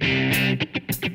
Música